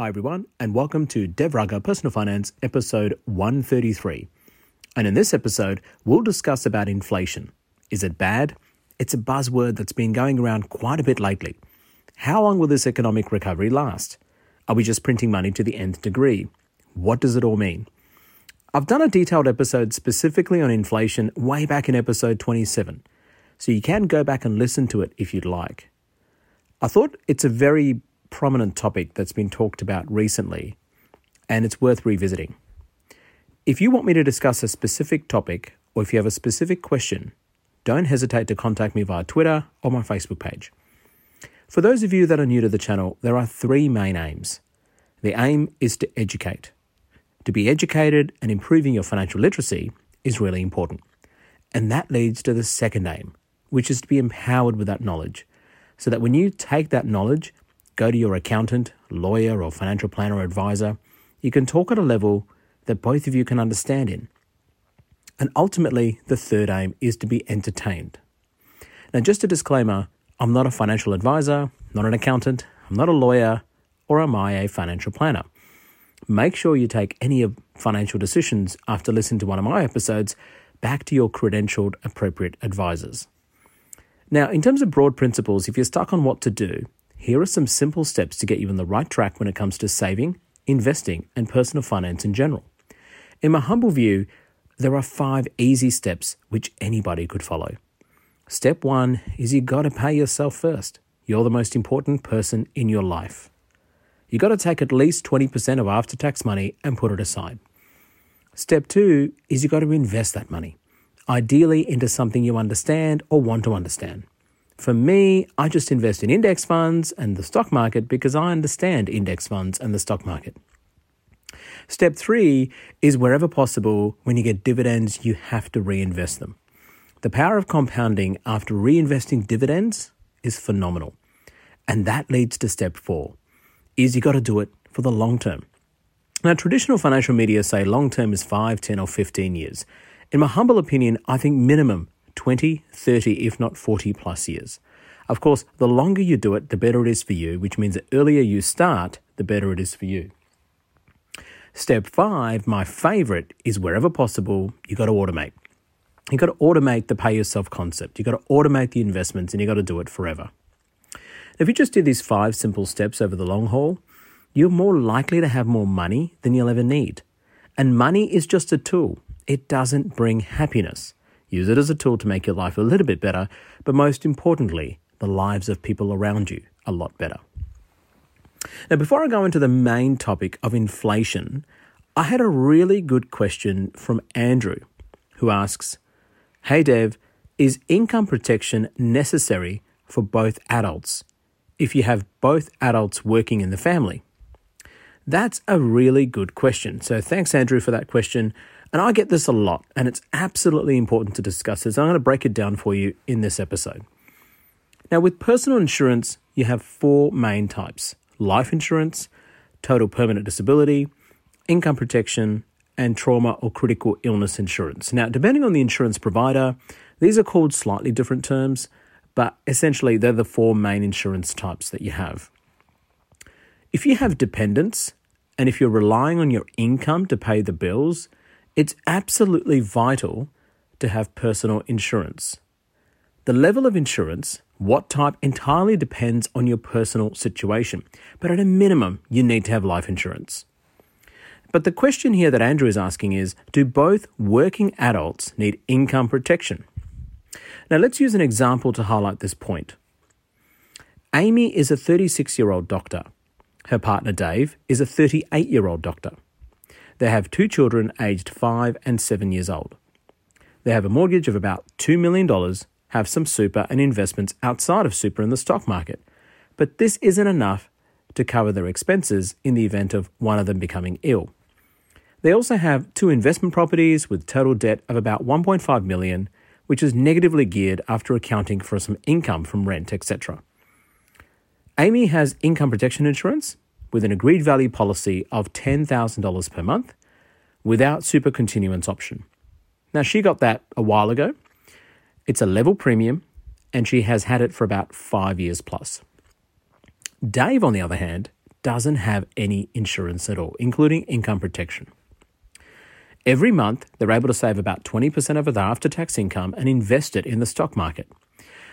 Hi, everyone, and welcome to Dev Raga Personal Finance, episode 133. And in this episode, we'll discuss about inflation. Is it bad? It's a buzzword that's been going around quite a bit lately. How long will this economic recovery last? Are we just printing money to the nth degree? What does it all mean? I've done a detailed episode specifically on inflation way back in episode 27, so you can go back and listen to it if you'd like. I thought it's a very prominent topic that's been talked about recently, and it's worth revisiting. If you want me to discuss a specific topic, or if you have a specific question, don't hesitate to contact me via Twitter or my Facebook page. For those of you that are new to the channel, there are three main aims. The aim is to educate. To be educated and improving your financial literacy is really important. And that leads to the second aim, which is to be empowered with that knowledge, so that when you take that knowledge go to your accountant, lawyer, or financial planner or advisor. You can talk at a level that both of you can understand in. And ultimately, the third aim is to be entertained. Now, just a disclaimer I'm not a financial advisor, not an accountant, I'm not a lawyer, or am I a financial planner? Make sure you take any of financial decisions after listening to one of my episodes back to your credentialed appropriate advisors. Now, in terms of broad principles, if you're stuck on what to do, here are some simple steps to get you on the right track when it comes to saving, investing, and personal finance in general. In my humble view, there are five easy steps which anybody could follow. Step one is you got to pay yourself first. You're the most important person in your life. You got to take at least 20% of after tax money and put it aside. Step two is you got to invest that money, ideally into something you understand or want to understand. For me, I just invest in index funds and the stock market because I understand index funds and the stock market. Step three is wherever possible, when you get dividends, you have to reinvest them. The power of compounding after reinvesting dividends is phenomenal. And that leads to step four is you got to do it for the long term. Now, traditional financial media say long term is 5, 10, or 15 years. In my humble opinion, I think minimum 20, 30, if not 40 plus years. Of course, the longer you do it, the better it is for you, which means the earlier you start, the better it is for you. Step five, my favorite, is wherever possible, you got to automate. You got to automate the pay yourself concept. You got to automate the investments and you got to do it forever. If you just do these five simple steps over the long haul, you're more likely to have more money than you'll ever need. And money is just a tool. It doesn't bring happiness. Use it as a tool to make your life a little bit better, but most importantly, the lives of people around you a lot better. Now, before I go into the main topic of inflation, I had a really good question from Andrew, who asks Hey Dev, is income protection necessary for both adults if you have both adults working in the family? That's a really good question. So, thanks, Andrew, for that question. And I get this a lot, and it's absolutely important to discuss this. I'm going to break it down for you in this episode. Now, with personal insurance, you have four main types life insurance, total permanent disability, income protection, and trauma or critical illness insurance. Now, depending on the insurance provider, these are called slightly different terms, but essentially they're the four main insurance types that you have. If you have dependents, and if you're relying on your income to pay the bills, it's absolutely vital to have personal insurance. The level of insurance, what type, entirely depends on your personal situation, but at a minimum, you need to have life insurance. But the question here that Andrew is asking is Do both working adults need income protection? Now, let's use an example to highlight this point. Amy is a 36 year old doctor. Her partner Dave is a 38 year old doctor. They have two children aged 5 and 7 years old. They have a mortgage of about $2 million, have some super and investments outside of super in the stock market, but this isn't enough to cover their expenses in the event of one of them becoming ill. They also have two investment properties with total debt of about 1.5 million, which is negatively geared after accounting for some income from rent, etc. Amy has income protection insurance with an agreed value policy of $10,000 per month without super continuance option. Now, she got that a while ago. It's a level premium, and she has had it for about five years plus. Dave, on the other hand, doesn't have any insurance at all, including income protection. Every month, they're able to save about 20% of their after tax income and invest it in the stock market.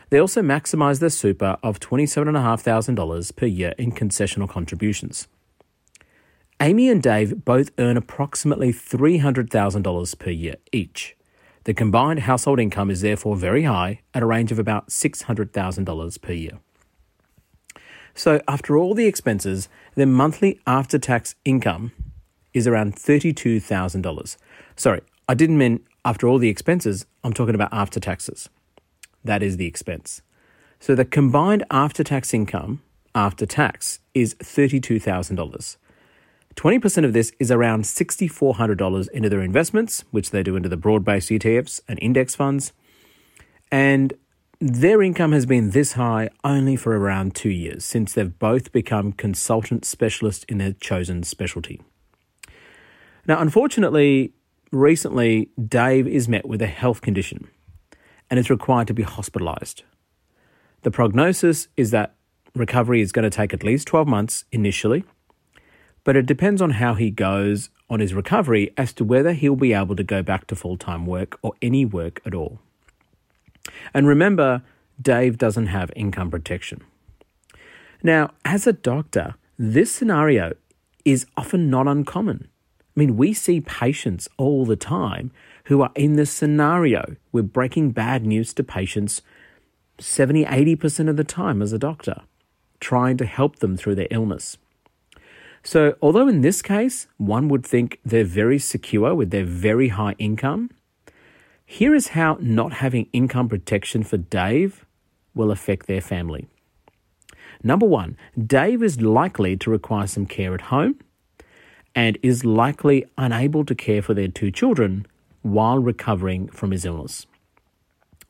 They also maximise their super of $27,500 per year in concessional contributions. Amy and Dave both earn approximately $300,000 per year each. The combined household income is therefore very high at a range of about $600,000 per year. So, after all the expenses, their monthly after tax income is around $32,000. Sorry, I didn't mean after all the expenses, I'm talking about after taxes. That is the expense. So, the combined after tax income after tax is $32,000. 20% of this is around $6,400 into their investments, which they do into the broad based ETFs and index funds. And their income has been this high only for around two years since they've both become consultant specialists in their chosen specialty. Now, unfortunately, recently Dave is met with a health condition and is required to be hospitalized. The prognosis is that recovery is going to take at least 12 months initially, but it depends on how he goes on his recovery as to whether he'll be able to go back to full time work or any work at all. And remember, Dave doesn't have income protection. Now, as a doctor, this scenario is often not uncommon. I mean, we see patients all the time who are in this scenario. We're breaking bad news to patients 70, 80% of the time as a doctor, trying to help them through their illness. So, although in this case, one would think they're very secure with their very high income, here is how not having income protection for Dave will affect their family. Number one, Dave is likely to require some care at home and is likely unable to care for their two children while recovering from his illness.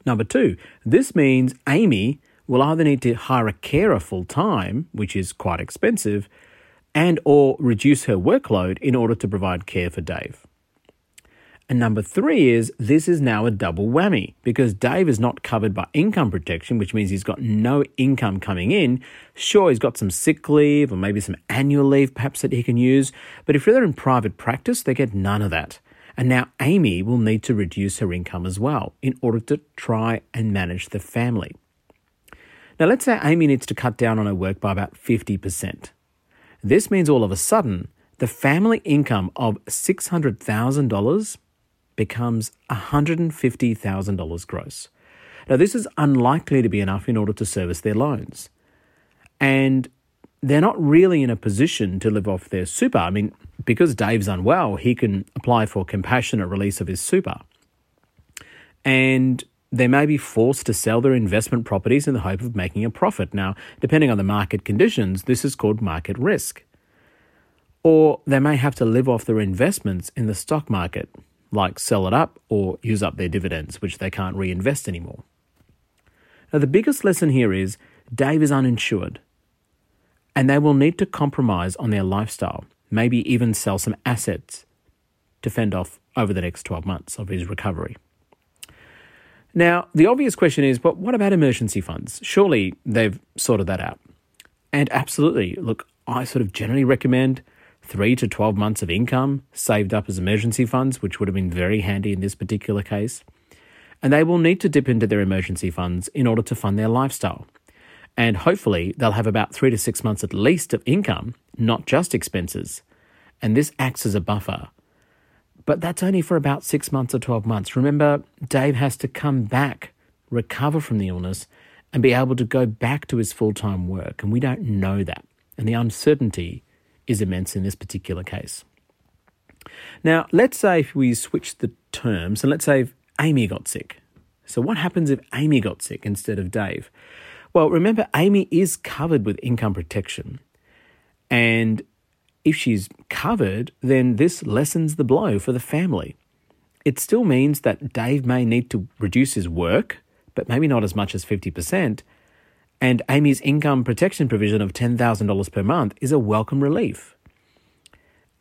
Number two, this means Amy will either need to hire a carer full time, which is quite expensive, and or reduce her workload in order to provide care for Dave. And number three is this is now a double whammy because Dave is not covered by income protection, which means he's got no income coming in. Sure, he's got some sick leave or maybe some annual leave perhaps that he can use. But if they're in private practice, they get none of that. And now Amy will need to reduce her income as well in order to try and manage the family. Now, let's say Amy needs to cut down on her work by about 50%. This means all of a sudden, the family income of $600,000 becomes $150,000 gross. Now, this is unlikely to be enough in order to service their loans. And they're not really in a position to live off their super. I mean, because Dave's unwell, he can apply for compassionate release of his super. And they may be forced to sell their investment properties in the hope of making a profit. Now, depending on the market conditions, this is called market risk. Or they may have to live off their investments in the stock market, like sell it up or use up their dividends, which they can't reinvest anymore. Now, the biggest lesson here is Dave is uninsured, and they will need to compromise on their lifestyle, maybe even sell some assets to fend off over the next 12 months of his recovery. Now, the obvious question is, but what about emergency funds? Surely they've sorted that out. And absolutely, look, I sort of generally recommend three to 12 months of income saved up as emergency funds, which would have been very handy in this particular case. And they will need to dip into their emergency funds in order to fund their lifestyle. And hopefully, they'll have about three to six months at least of income, not just expenses. And this acts as a buffer but that's only for about six months or 12 months. Remember, Dave has to come back, recover from the illness, and be able to go back to his full time work. And we don't know that. And the uncertainty is immense in this particular case. Now, let's say if we switch the terms, and let's say Amy got sick. So, what happens if Amy got sick instead of Dave? Well, remember, Amy is covered with income protection. And if she's covered, then this lessens the blow for the family. It still means that Dave may need to reduce his work, but maybe not as much as 50%. And Amy's income protection provision of $10,000 per month is a welcome relief.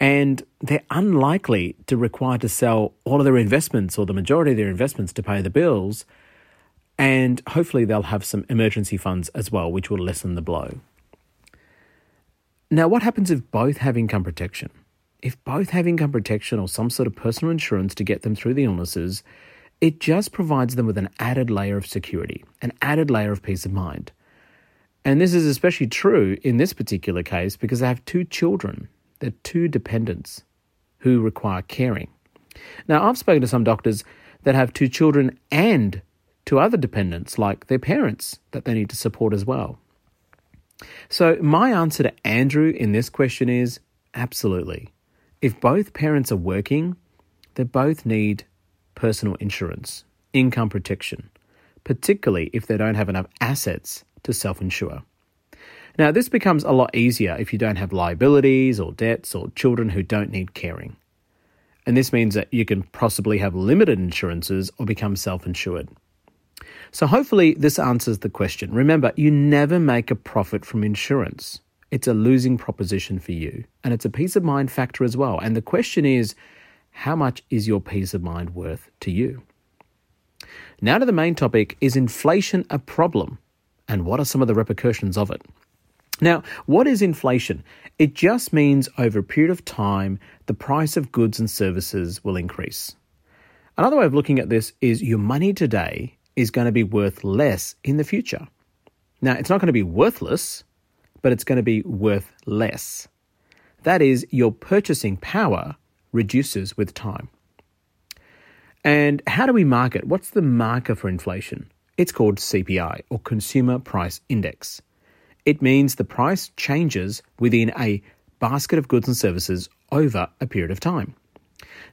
And they're unlikely to require to sell all of their investments or the majority of their investments to pay the bills. And hopefully, they'll have some emergency funds as well, which will lessen the blow. Now, what happens if both have income protection? If both have income protection or some sort of personal insurance to get them through the illnesses, it just provides them with an added layer of security, an added layer of peace of mind. And this is especially true in this particular case because they have two children, they're two dependents who require caring. Now, I've spoken to some doctors that have two children and two other dependents, like their parents, that they need to support as well. So, my answer to Andrew in this question is absolutely. If both parents are working, they both need personal insurance, income protection, particularly if they don't have enough assets to self insure. Now, this becomes a lot easier if you don't have liabilities or debts or children who don't need caring. And this means that you can possibly have limited insurances or become self insured. So, hopefully, this answers the question. Remember, you never make a profit from insurance. It's a losing proposition for you, and it's a peace of mind factor as well. And the question is, how much is your peace of mind worth to you? Now, to the main topic is inflation a problem? And what are some of the repercussions of it? Now, what is inflation? It just means over a period of time, the price of goods and services will increase. Another way of looking at this is your money today is going to be worth less in the future. Now, it's not going to be worthless, but it's going to be worth less. That is, your purchasing power reduces with time. And how do we mark it? What's the marker for inflation? It's called CPI or Consumer Price Index. It means the price changes within a basket of goods and services over a period of time.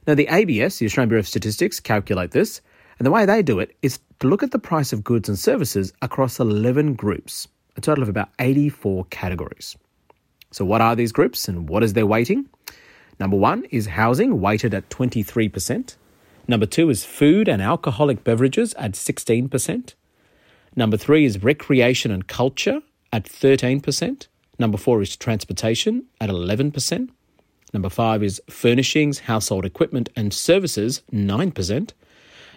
Now, the ABS, the Australian Bureau of Statistics, calculate this and the way they do it is to look at the price of goods and services across 11 groups, a total of about 84 categories. So, what are these groups and what is their weighting? Number one is housing, weighted at 23%. Number two is food and alcoholic beverages at 16%. Number three is recreation and culture at 13%. Number four is transportation at 11%. Number five is furnishings, household equipment, and services, 9%.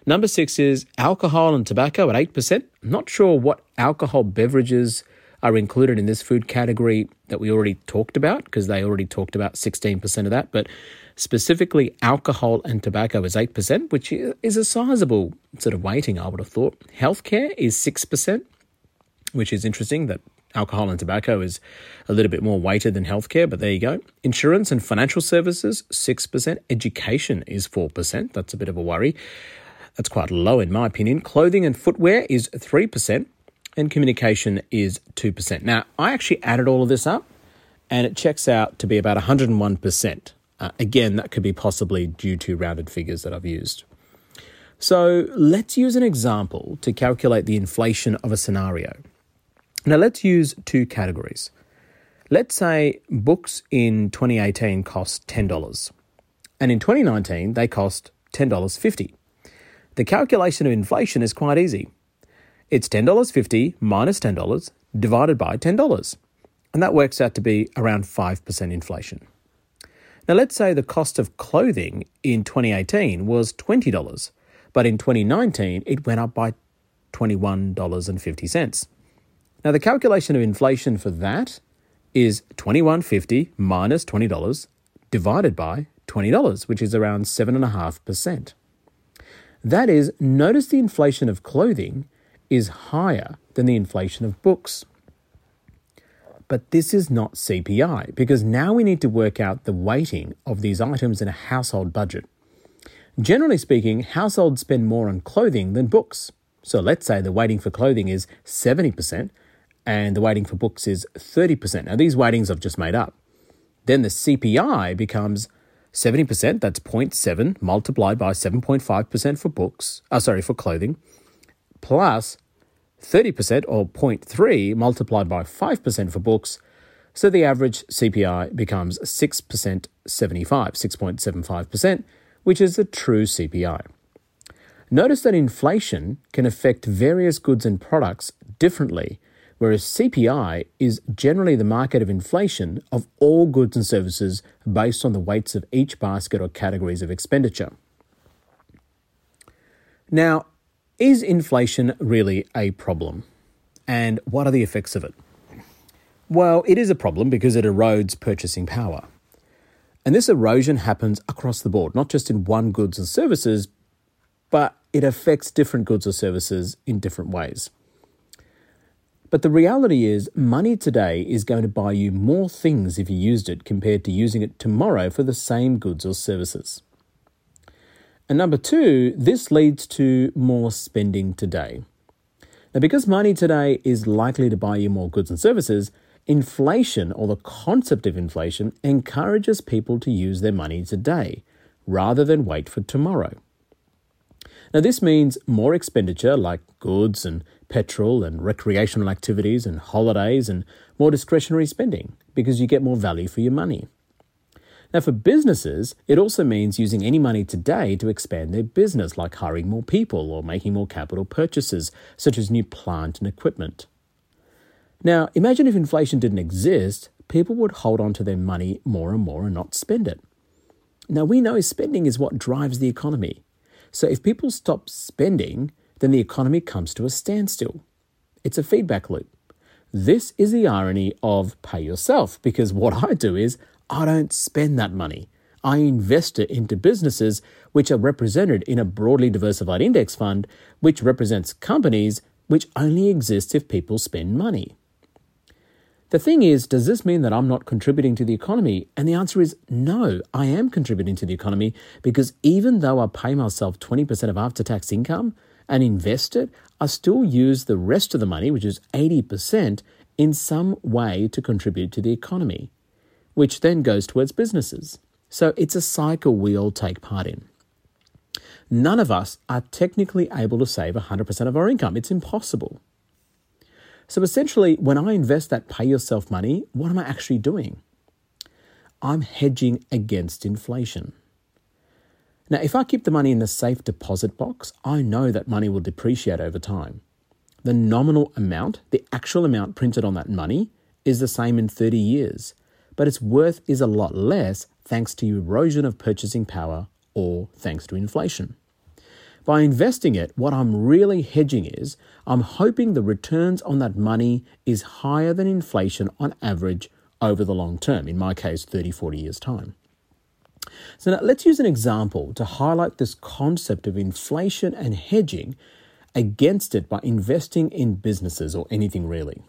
Number six is alcohol and tobacco at 8%. I'm not sure what alcohol beverages are included in this food category that we already talked about because they already talked about 16% of that. But specifically, alcohol and tobacco is 8%, which is a sizable sort of weighting, I would have thought. Healthcare is 6%, which is interesting that alcohol and tobacco is a little bit more weighted than healthcare, but there you go. Insurance and financial services, 6%. Education is 4%. That's a bit of a worry. That's quite low in my opinion. Clothing and footwear is 3%, and communication is 2%. Now, I actually added all of this up, and it checks out to be about 101%. Uh, again, that could be possibly due to rounded figures that I've used. So let's use an example to calculate the inflation of a scenario. Now, let's use two categories. Let's say books in 2018 cost $10, and in 2019 they cost $10.50. The calculation of inflation is quite easy. It's $10.50 minus $10 divided by $10, and that works out to be around 5% inflation. Now, let's say the cost of clothing in 2018 was $20, but in 2019 it went up by $21.50. Now, the calculation of inflation for that is $21.50 minus $20 divided by $20, which is around 7.5%. That is, notice the inflation of clothing is higher than the inflation of books. But this is not CPI because now we need to work out the weighting of these items in a household budget. Generally speaking, households spend more on clothing than books. So let's say the weighting for clothing is 70% and the weighting for books is 30%. Now, these weightings I've just made up. Then the CPI becomes 70%, that's 0.7 multiplied by 7.5% for books, uh, sorry, for clothing, plus 30% or 0.3 multiplied by 5% for books, so the average CPI becomes 6% 75, 6.75%, which is the true CPI. Notice that inflation can affect various goods and products differently, whereas CPI is generally the market of inflation of all goods and services based on the weights of each basket or categories of expenditure. Now, is inflation really a problem? And what are the effects of it? Well, it is a problem because it erodes purchasing power. And this erosion happens across the board, not just in one goods and services, but it affects different goods or services in different ways. But the reality is, money today is going to buy you more things if you used it compared to using it tomorrow for the same goods or services. And number two, this leads to more spending today. Now, because money today is likely to buy you more goods and services, inflation or the concept of inflation encourages people to use their money today rather than wait for tomorrow. Now, this means more expenditure like goods and petrol and recreational activities and holidays and more discretionary spending because you get more value for your money. Now, for businesses, it also means using any money today to expand their business, like hiring more people or making more capital purchases, such as new plant and equipment. Now, imagine if inflation didn't exist, people would hold on to their money more and more and not spend it. Now, we know spending is what drives the economy. So if people stop spending, then the economy comes to a standstill. It's a feedback loop. This is the irony of pay yourself, because what I do is I don't spend that money. I invest it into businesses which are represented in a broadly diversified index fund, which represents companies which only exist if people spend money. The thing is, does this mean that I'm not contributing to the economy? And the answer is no, I am contributing to the economy because even though I pay myself 20% of after tax income and invest it, I still use the rest of the money, which is 80%, in some way to contribute to the economy which then goes towards businesses. So it's a cycle we all take part in. None of us are technically able to save 100% of our income. It's impossible. So essentially, when I invest that pay yourself money, what am I actually doing? I'm hedging against inflation. Now, if I keep the money in the safe deposit box, I know that money will depreciate over time. The nominal amount, the actual amount printed on that money, is the same in 30 years but its worth is a lot less thanks to erosion of purchasing power or thanks to inflation. By investing it, what I'm really hedging is I'm hoping the returns on that money is higher than inflation on average over the long term, in my case, 30, 40 years' time. So now let's use an example to highlight this concept of inflation and hedging against it by investing in businesses or anything really.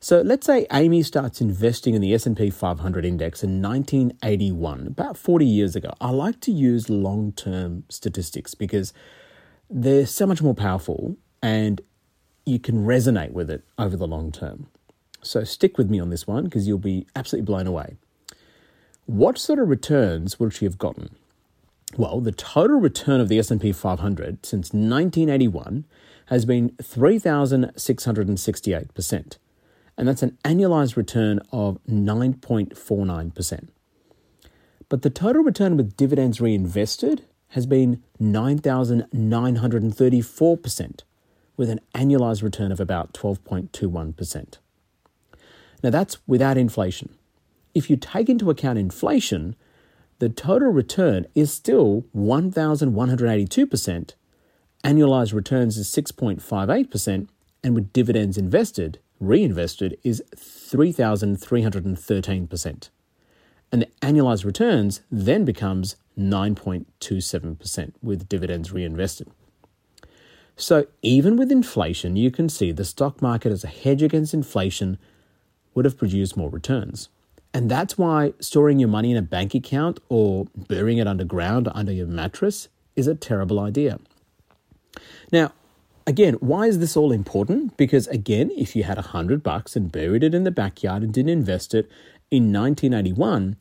So let's say Amy starts investing in the S&P 500 index in 1981, about 40 years ago. I like to use long-term statistics because they're so much more powerful and you can resonate with it over the long term. So stick with me on this one because you'll be absolutely blown away. What sort of returns would she have gotten? Well, the total return of the S&P 500 since 1981 has been 3668% and that's an annualized return of 9.49%. But the total return with dividends reinvested has been 9,934%, with an annualized return of about 12.21%. Now that's without inflation. If you take into account inflation, the total return is still 1,182%, annualized returns is 6.58%, and with dividends invested, reinvested is 3,313%. And the annualized returns then becomes 9.27% with dividends reinvested. So even with inflation, you can see the stock market as a hedge against inflation would have produced more returns. And that's why storing your money in a bank account or burying it underground under your mattress is a terrible idea. Now, Again, why is this all important? Because again, if you had a hundred bucks and buried it in the backyard and didn't invest it in 1981,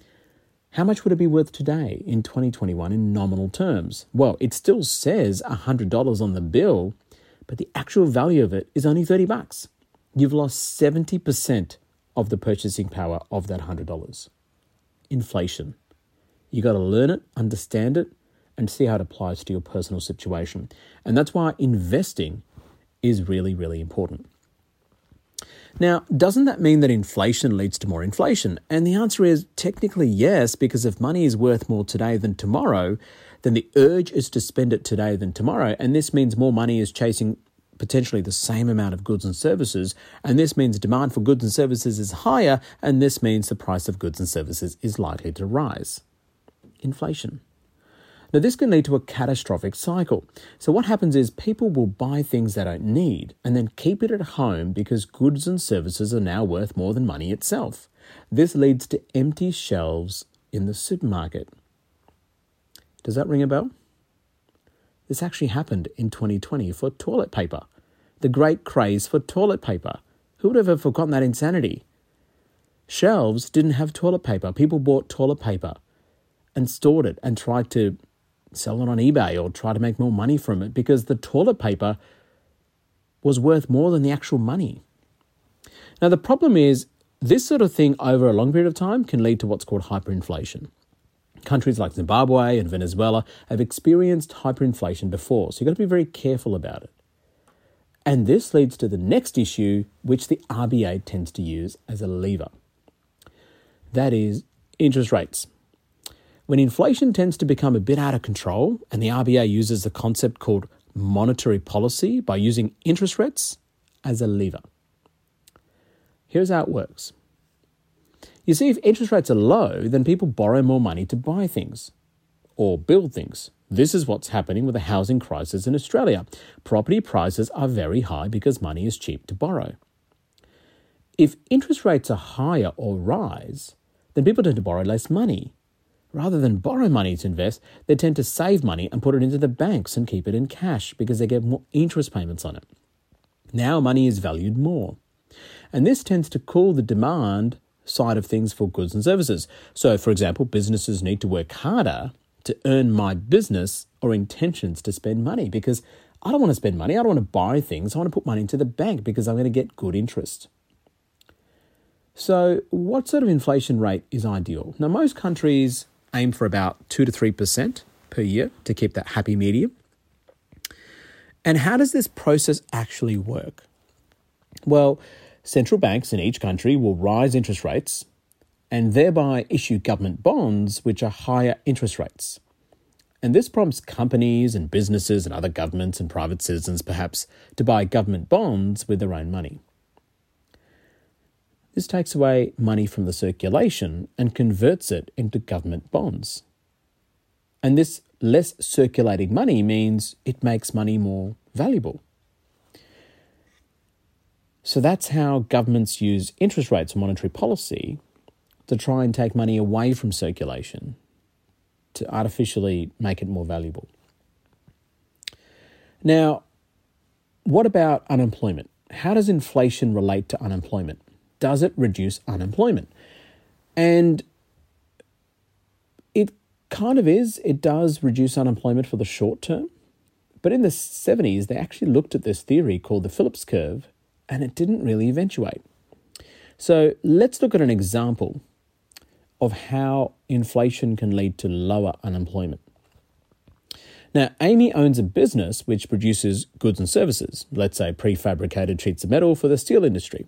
how much would it be worth today in 2021 in nominal terms? Well, it still says $100 on the bill, but the actual value of it is only 30 bucks. You've lost 70% of the purchasing power of that $100. Inflation. You got to learn it, understand it, and see how it applies to your personal situation. And that's why investing is really, really important. Now, doesn't that mean that inflation leads to more inflation? And the answer is technically yes, because if money is worth more today than tomorrow, then the urge is to spend it today than tomorrow. And this means more money is chasing potentially the same amount of goods and services. And this means demand for goods and services is higher. And this means the price of goods and services is likely to rise. Inflation. Now, this can lead to a catastrophic cycle. So, what happens is people will buy things they don't need and then keep it at home because goods and services are now worth more than money itself. This leads to empty shelves in the supermarket. Does that ring a bell? This actually happened in 2020 for toilet paper. The great craze for toilet paper. Who would have ever forgotten that insanity? Shelves didn't have toilet paper. People bought toilet paper and stored it and tried to sell it on eBay or try to make more money from it because the toilet paper was worth more than the actual money. Now, the problem is this sort of thing over a long period of time can lead to what's called hyperinflation. Countries like Zimbabwe and Venezuela have experienced hyperinflation before, so you've got to be very careful about it. And this leads to the next issue, which the RBA tends to use as a lever. That is interest rates. When inflation tends to become a bit out of control, and the RBA uses a concept called monetary policy by using interest rates as a lever. Here's how it works. You see, if interest rates are low, then people borrow more money to buy things or build things. This is what's happening with the housing crisis in Australia. Property prices are very high because money is cheap to borrow. If interest rates are higher or rise, then people tend to borrow less money. Rather than borrow money to invest, they tend to save money and put it into the banks and keep it in cash because they get more interest payments on it. Now money is valued more. And this tends to cool the demand side of things for goods and services. So, for example, businesses need to work harder to earn my business or intentions to spend money because I don't want to spend money. I don't want to buy things. I want to put money into the bank because I'm going to get good interest. So, what sort of inflation rate is ideal? Now, most countries aim for about 2 to 3% per year to keep that happy medium. And how does this process actually work? Well, Central banks in each country will rise interest rates and thereby issue government bonds which are higher interest rates. And this prompts companies and businesses and other governments and private citizens, perhaps, to buy government bonds with their own money. This takes away money from the circulation and converts it into government bonds. And this less circulating money means it makes money more valuable. So that's how governments use interest rates and monetary policy to try and take money away from circulation to artificially make it more valuable. Now, what about unemployment? How does inflation relate to unemployment? Does it reduce unemployment? And it kind of is. It does reduce unemployment for the short term. But in the 70s, they actually looked at this theory called the Phillips curve and it didn't really eventuate. So let's look at an example of how inflation can lead to lower unemployment. Now, Amy owns a business which produces goods and services, let's say prefabricated sheets of metal for the steel industry.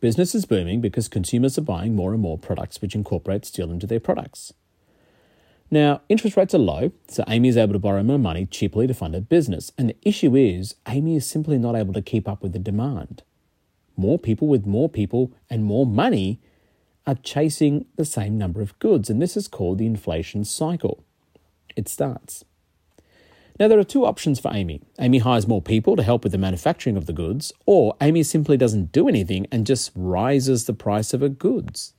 Business is booming because consumers are buying more and more products which incorporate steel into their products. Now, interest rates are low, so Amy is able to borrow more money cheaply to fund her business. And the issue is, Amy is simply not able to keep up with the demand. More people with more people and more money are chasing the same number of goods, and this is called the inflation cycle. It starts. Now, there are two options for Amy. Amy hires more people to help with the manufacturing of the goods, or Amy simply doesn't do anything and just rises the price of her goods.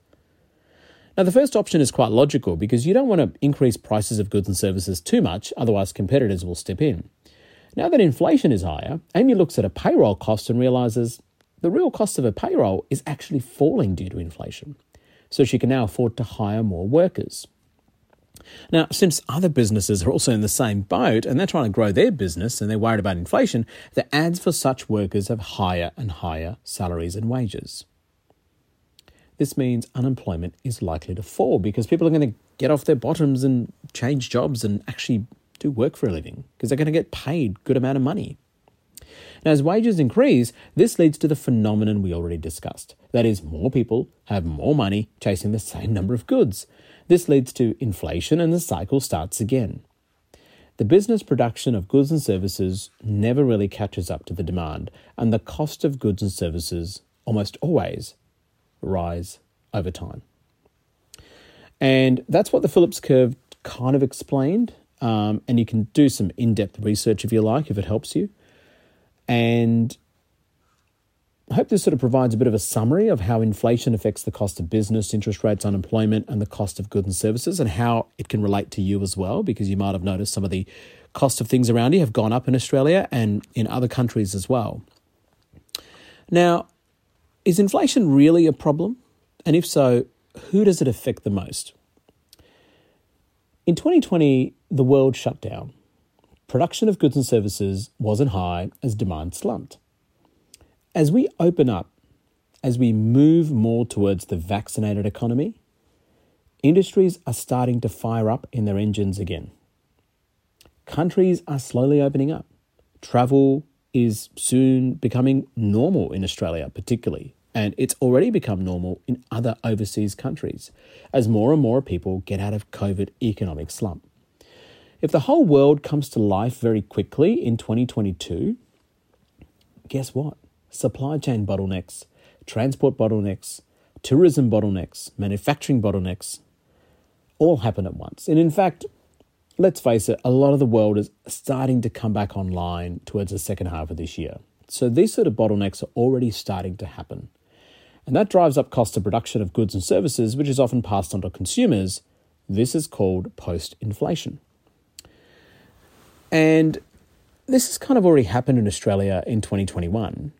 Now, the first option is quite logical because you don't want to increase prices of goods and services too much, otherwise, competitors will step in. Now that inflation is higher, Amy looks at a payroll cost and realizes the real cost of a payroll is actually falling due to inflation. So she can now afford to hire more workers. Now, since other businesses are also in the same boat and they're trying to grow their business and they're worried about inflation, the ads for such workers have higher and higher salaries and wages. This means unemployment is likely to fall because people are going to get off their bottoms and change jobs and actually do work for a living because they're going to get paid a good amount of money. Now, as wages increase, this leads to the phenomenon we already discussed. That is, more people have more money chasing the same number of goods. This leads to inflation and the cycle starts again. The business production of goods and services never really catches up to the demand, and the cost of goods and services almost always rise over time. And that's what the Phillips curve kind of explained. Um, and you can do some in depth research if you like, if it helps you. And I hope this sort of provides a bit of a summary of how inflation affects the cost of business, interest rates, unemployment, and the cost of goods and services, and how it can relate to you as well, because you might have noticed some of the cost of things around you have gone up in Australia and in other countries as well. Now, is inflation really a problem? And if so, who does it affect the most? In 2020, the world shut down. Production of goods and services wasn't high as demand slumped. As we open up, as we move more towards the vaccinated economy, industries are starting to fire up in their engines again. Countries are slowly opening up. Travel is soon becoming normal in Australia, particularly, and it's already become normal in other overseas countries as more and more people get out of COVID economic slump. If the whole world comes to life very quickly in 2022, guess what? supply chain bottlenecks, transport bottlenecks, tourism bottlenecks, manufacturing bottlenecks all happen at once. And in fact, let's face it, a lot of the world is starting to come back online towards the second half of this year. So these sort of bottlenecks are already starting to happen. And that drives up cost of production of goods and services, which is often passed on to consumers. This is called post inflation. And this has kind of already happened in Australia in 2021.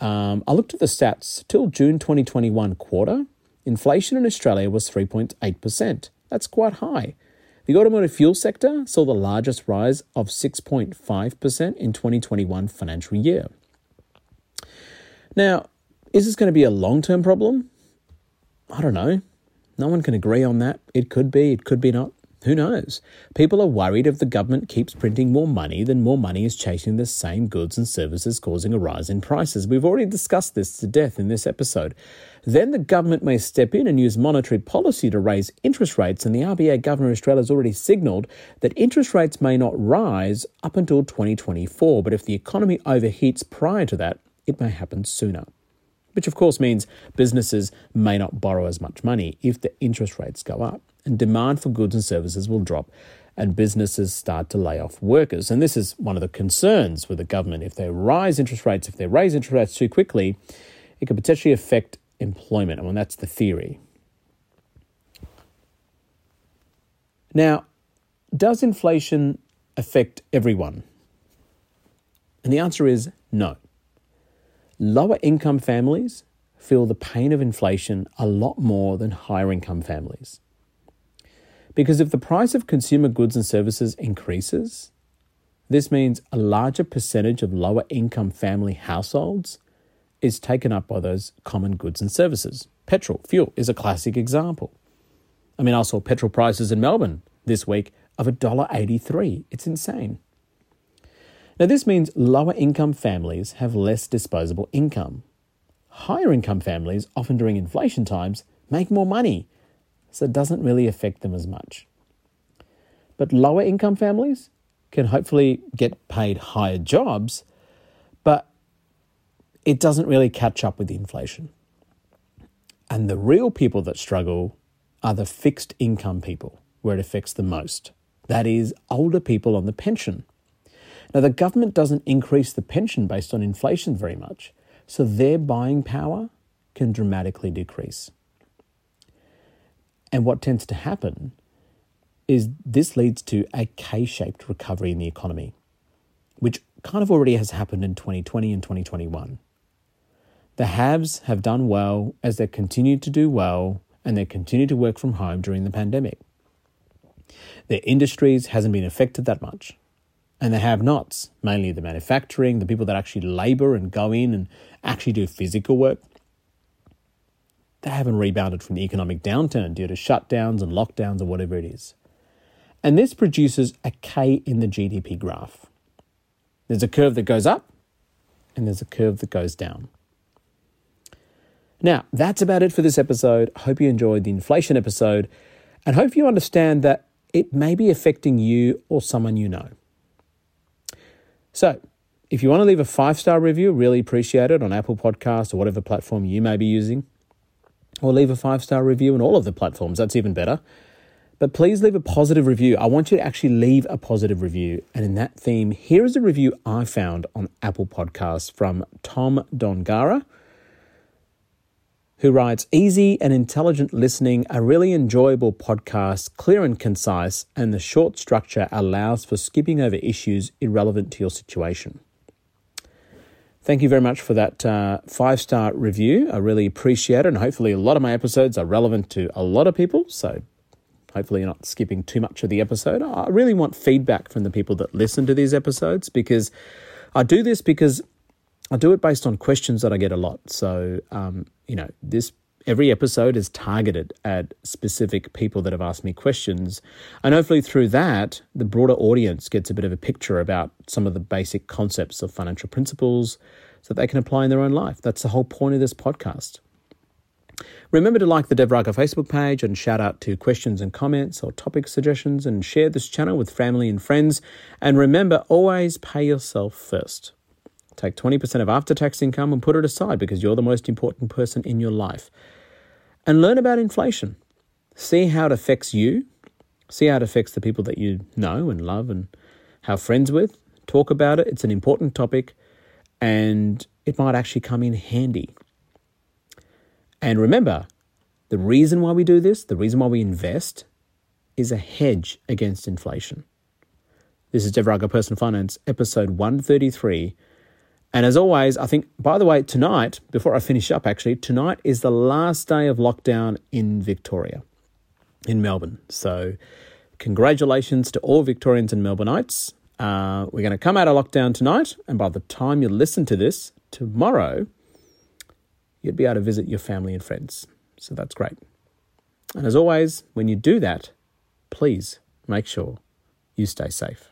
Um, I looked at the stats till June 2021 quarter. Inflation in Australia was 3.8%. That's quite high. The automotive fuel sector saw the largest rise of 6.5% in 2021 financial year. Now, is this going to be a long-term problem? I don't know. No one can agree on that. It could be, it could be not. Who knows? People are worried if the government keeps printing more money, then more money is chasing the same goods and services, causing a rise in prices. We've already discussed this to death in this episode. Then the government may step in and use monetary policy to raise interest rates, and the RBA Governor Australia has already signalled that interest rates may not rise up until 2024, but if the economy overheats prior to that, it may happen sooner. Which, of course, means businesses may not borrow as much money if the interest rates go up and demand for goods and services will drop and businesses start to lay off workers. And this is one of the concerns with the government. If they rise interest rates, if they raise interest rates too quickly, it could potentially affect employment. I mean, that's the theory. Now, does inflation affect everyone? And the answer is no. Lower income families feel the pain of inflation a lot more than higher income families. Because if the price of consumer goods and services increases, this means a larger percentage of lower income family households is taken up by those common goods and services. Petrol, fuel is a classic example. I mean, I saw petrol prices in Melbourne this week of $1.83. It's insane. Now, this means lower income families have less disposable income. Higher income families, often during inflation times, make more money so it doesn't really affect them as much. But lower income families can hopefully get paid higher jobs, but it doesn't really catch up with the inflation. And the real people that struggle are the fixed income people, where it affects the most. That is, older people on the pension. Now, the government doesn't increase the pension based on inflation very much, so their buying power can dramatically decrease. And what tends to happen is this leads to a K shaped recovery in the economy, which kind of already has happened in 2020 and 2021. The haves have done well as they continue to do well and they continue to work from home during the pandemic. Their industries hasn't been affected that much. And the have nots, mainly the manufacturing, the people that actually labor and go in and actually do physical work, they haven't rebounded from the economic downturn due to shutdowns and lockdowns or whatever it is. And this produces a K in the GDP graph. There's a curve that goes up and there's a curve that goes down. Now, that's about it for this episode. I Hope you enjoyed the inflation episode and hope you understand that it may be affecting you or someone you know. So, if you want to leave a five star review, really appreciate it on Apple Podcasts or whatever platform you may be using or leave a five star review on all of the platforms. That's even better. But please leave a positive review. I want you to actually leave a positive review. And in that theme, here is a review I found on Apple Podcasts from Tom Dongara, who writes Easy and intelligent listening, a really enjoyable podcast, clear and concise, and the short structure allows for skipping over issues irrelevant to your situation. Thank you very much for that uh, five star review. I really appreciate it. And hopefully, a lot of my episodes are relevant to a lot of people. So, hopefully, you're not skipping too much of the episode. I really want feedback from the people that listen to these episodes because I do this because I do it based on questions that I get a lot. So, um, you know, this every episode is targeted at specific people that have asked me questions. And hopefully, through that, the broader audience gets a bit of a picture about some of the basic concepts of financial principles so that they can apply in their own life. That's the whole point of this podcast. Remember to like the Dev Raga Facebook page and shout out to questions and comments or topic suggestions and share this channel with family and friends. And remember, always pay yourself first. Take 20% of after tax income and put it aside because you're the most important person in your life. And learn about inflation. See how it affects you. See how it affects the people that you know and love and have friends with. Talk about it. It's an important topic and it might actually come in handy. And remember, the reason why we do this, the reason why we invest, is a hedge against inflation. This is Dev Raga Personal Finance, episode 133 and as always, I think, by the way, tonight, before I finish up, actually, tonight is the last day of lockdown in Victoria, in Melbourne. So, congratulations to all Victorians and Melbourneites. Uh, we're going to come out of lockdown tonight, and by the time you listen to this, tomorrow, you'd be able to visit your family and friends. So, that's great. And as always, when you do that, please make sure you stay safe.